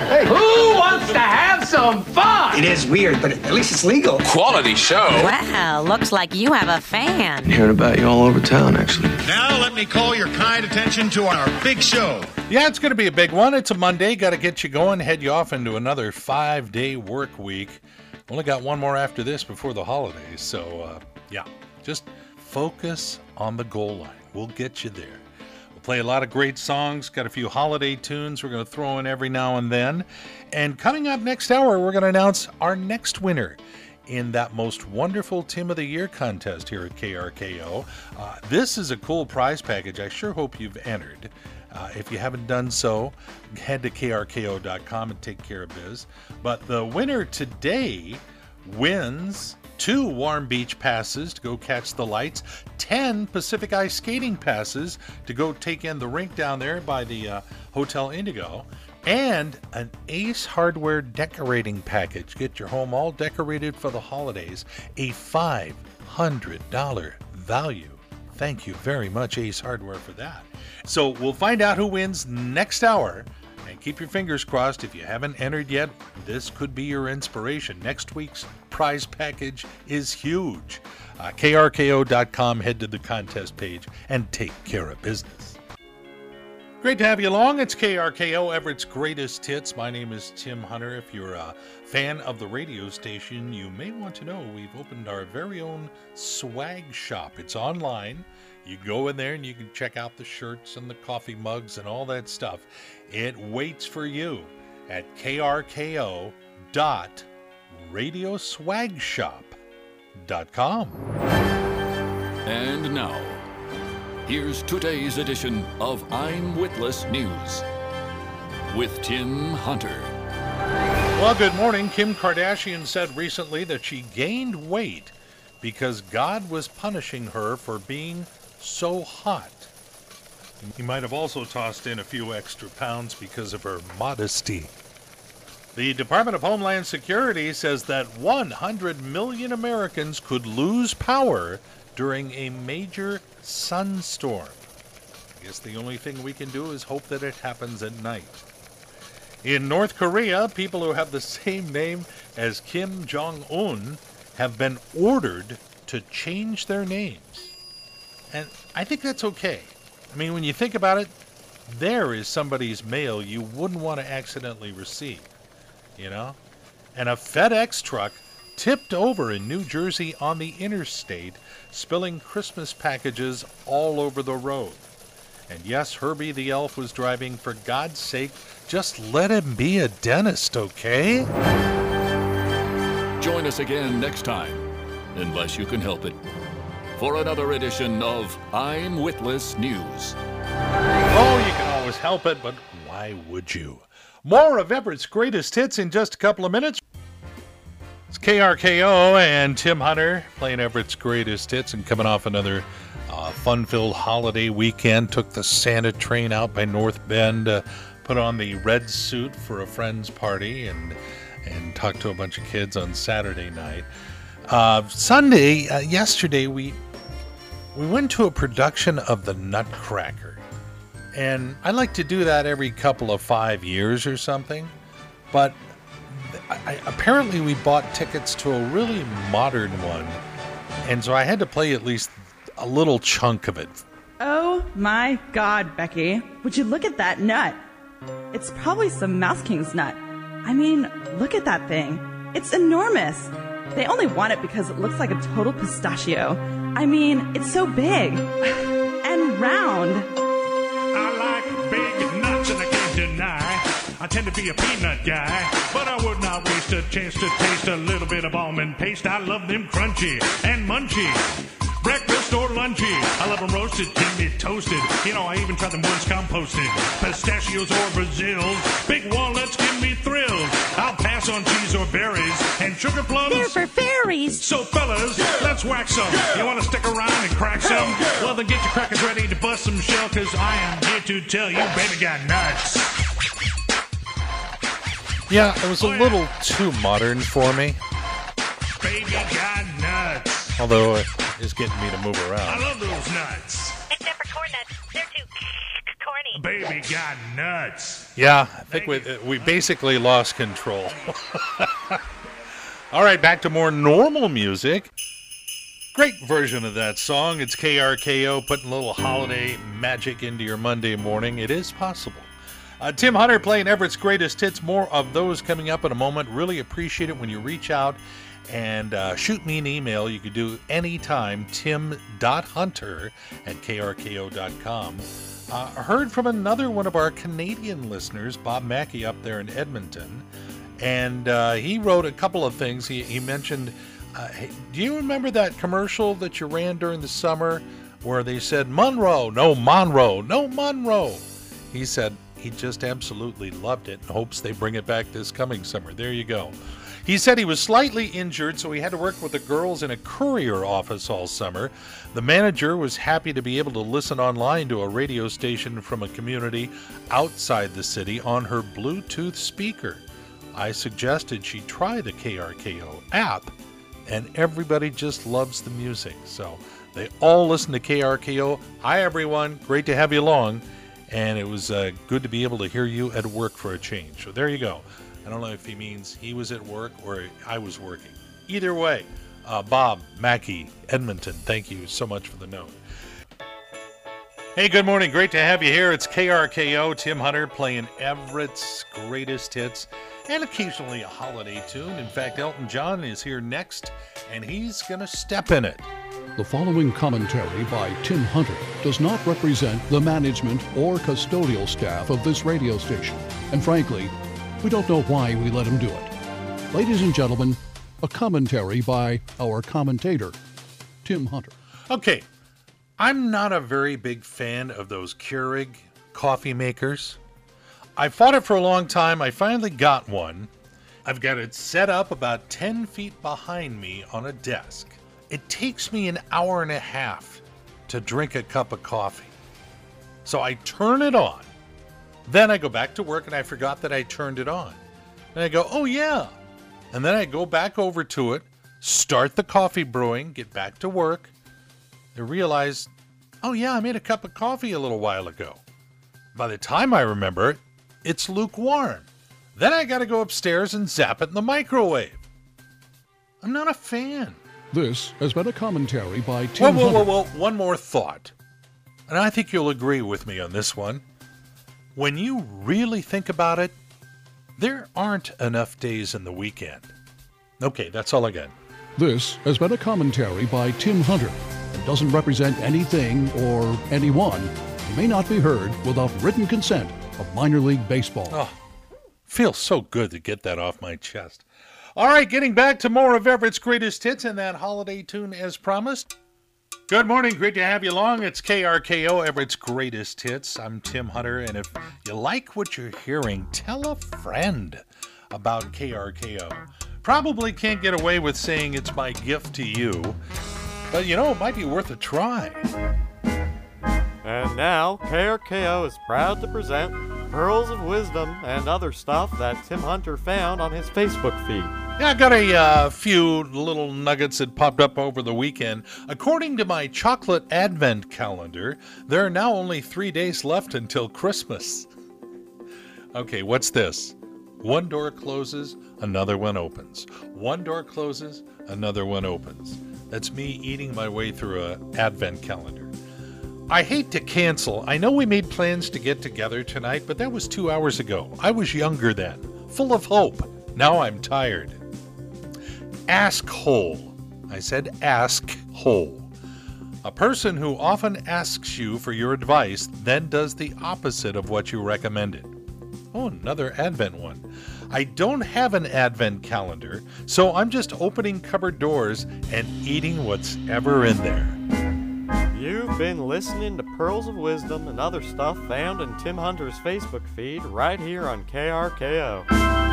hey, hey. Who wants to have some fun? It is weird, but at least it's legal. Quality show. Wow, looks like you have a fan. Hearing about you all over town, actually. Now let me call your kind attention to our big show. Yeah, it's going to be a big one. It's a Monday. Got to get you going, head you off into another five day work week. Only got one more after this before the holidays. So, uh, yeah, just focus on the goal line. We'll get you there. Play a lot of great songs, got a few holiday tunes we're going to throw in every now and then. And coming up next hour, we're going to announce our next winner in that most wonderful Tim of the Year contest here at KRKO. Uh, this is a cool prize package. I sure hope you've entered. Uh, if you haven't done so, head to krko.com and take care of biz. But the winner today wins two Warm Beach passes to go catch the lights, 10 Pacific Ice skating passes to go take in the rink down there by the uh, Hotel Indigo, and an Ace Hardware decorating package. Get your home all decorated for the holidays. A $500 value. Thank you very much, Ace Hardware, for that. So we'll find out who wins next hour. And keep your fingers crossed if you haven't entered yet, this could be your inspiration. Next week's prize package is huge. Uh, KRKO.com, head to the contest page and take care of business. Great to have you along. It's KRKO, Everett's greatest hits. My name is Tim Hunter. If you're a fan of the radio station, you may want to know we've opened our very own swag shop. It's online. You go in there and you can check out the shirts and the coffee mugs and all that stuff. It waits for you at krko.radioswagshop.com. And now, here's today's edition of I'm Witless News with Tim Hunter. Well, good morning. Kim Kardashian said recently that she gained weight because God was punishing her for being so hot. He might have also tossed in a few extra pounds because of her modesty. The Department of Homeland Security says that 100 million Americans could lose power during a major sunstorm. I guess the only thing we can do is hope that it happens at night. In North Korea, people who have the same name as Kim Jong un have been ordered to change their names. And I think that's okay. I mean, when you think about it, there is somebody's mail you wouldn't want to accidentally receive, you know? And a FedEx truck tipped over in New Jersey on the interstate, spilling Christmas packages all over the road. And yes, Herbie the elf was driving. For God's sake, just let him be a dentist, okay? Join us again next time, unless you can help it, for another edition of I'm Witless News. Oh, you can always help it, but why would you? More of Everett's greatest hits in just a couple of minutes. It's KRKO and Tim Hunter playing Everett's greatest hits and coming off another uh, fun filled holiday weekend. Took the Santa train out by North Bend, uh, put on the red suit for a friend's party, and, and talked to a bunch of kids on Saturday night. Uh, Sunday, uh, yesterday, we, we went to a production of The Nutcracker. And I like to do that every couple of five years or something. But I, apparently, we bought tickets to a really modern one. And so I had to play at least a little chunk of it. Oh my god, Becky. Would you look at that nut? It's probably some Mouse King's nut. I mean, look at that thing. It's enormous. They only want it because it looks like a total pistachio. I mean, it's so big and round. I like big nuts and I can't deny. I tend to be a peanut guy, but I would not waste a chance to taste a little bit of almond paste. I love them crunchy and munchy. Breakfast or lunchy. I love them roasted, me toasted. You know, I even try them once composted. Pistachios or Brazils. Big walnuts give me thrills. I'll pass on cheese or berries. And sugar plums. They're for fairies. So, fellas, let's whack some. You want to stick around and crack some? Well, then get your crackers ready to bust some shell, cause I am here to tell you, baby got nuts. Yeah, it was a little too modern for me. Baby got nuts. Although uh, it is getting me to move around. I love those nuts. Except for corn nuts. They're too Baby got nuts. Yeah, I think we, we basically lost control. All right, back to more normal music. Great version of that song. It's KRKO putting a little holiday magic into your Monday morning. It is possible. Uh, Tim Hunter playing Everett's greatest hits. More of those coming up in a moment. Really appreciate it when you reach out and uh, shoot me an email. You can do anytime, tim.hunter at krko.com. Uh, heard from another one of our Canadian listeners, Bob Mackey, up there in Edmonton. And uh, he wrote a couple of things. He, he mentioned, uh, hey, do you remember that commercial that you ran during the summer where they said, Monroe, no Monroe, no Monroe? He said he just absolutely loved it and hopes they bring it back this coming summer. There you go. He said he was slightly injured, so he had to work with the girls in a courier office all summer. The manager was happy to be able to listen online to a radio station from a community outside the city on her Bluetooth speaker. I suggested she try the KRKO app, and everybody just loves the music. So they all listen to KRKO. Hi, everyone. Great to have you along. And it was uh, good to be able to hear you at work for a change. So there you go. I don't know if he means he was at work or I was working. Either way, uh, Bob, Mackey, Edmonton, thank you so much for the note. Hey, good morning. Great to have you here. It's KRKO, Tim Hunter playing Everett's greatest hits and occasionally a holiday tune. In fact, Elton John is here next and he's going to step in it. The following commentary by Tim Hunter does not represent the management or custodial staff of this radio station. And frankly, we don't know why we let him do it. Ladies and gentlemen, a commentary by our commentator, Tim Hunter. Okay, I'm not a very big fan of those Keurig coffee makers. I fought it for a long time. I finally got one. I've got it set up about 10 feet behind me on a desk. It takes me an hour and a half to drink a cup of coffee. So I turn it on then I go back to work and I forgot that I turned it on. And I go, oh yeah. And then I go back over to it, start the coffee brewing, get back to work, and realize, oh yeah, I made a cup of coffee a little while ago. By the time I remember it, it's lukewarm. Then I gotta go upstairs and zap it in the microwave. I'm not a fan. This has been a commentary by Tim. Whoa, whoa, whoa, whoa. One more thought. And I think you'll agree with me on this one when you really think about it, there aren't enough days in the weekend. Okay, that's all I got. This has been a commentary by Tim Hunter and doesn't represent anything or anyone and may not be heard without written consent of minor league baseball. Oh, feels so good to get that off my chest. All right, getting back to more of Everett's greatest hits and that holiday tune as promised. Good morning. Great to have you along. It's KRKO, Everett's greatest hits. I'm Tim Hunter, and if you like what you're hearing, tell a friend about KRKO. Probably can't get away with saying it's my gift to you, but you know, it might be worth a try. And now, KRKO is proud to present Pearls of Wisdom and other stuff that Tim Hunter found on his Facebook feed. Yeah, I got a uh, few little nuggets that popped up over the weekend. According to my chocolate advent calendar, there are now only three days left until Christmas. Okay, what's this? One door closes, another one opens. One door closes, another one opens. That's me eating my way through a advent calendar. I hate to cancel. I know we made plans to get together tonight, but that was two hours ago. I was younger then, full of hope. Now I'm tired. Ask hole. I said ask hole. A person who often asks you for your advice then does the opposite of what you recommended. Oh, another Advent one. I don't have an Advent calendar, so I'm just opening cupboard doors and eating what's ever in there. You've been listening to Pearls of Wisdom and other stuff found in Tim Hunter's Facebook feed right here on KRKO.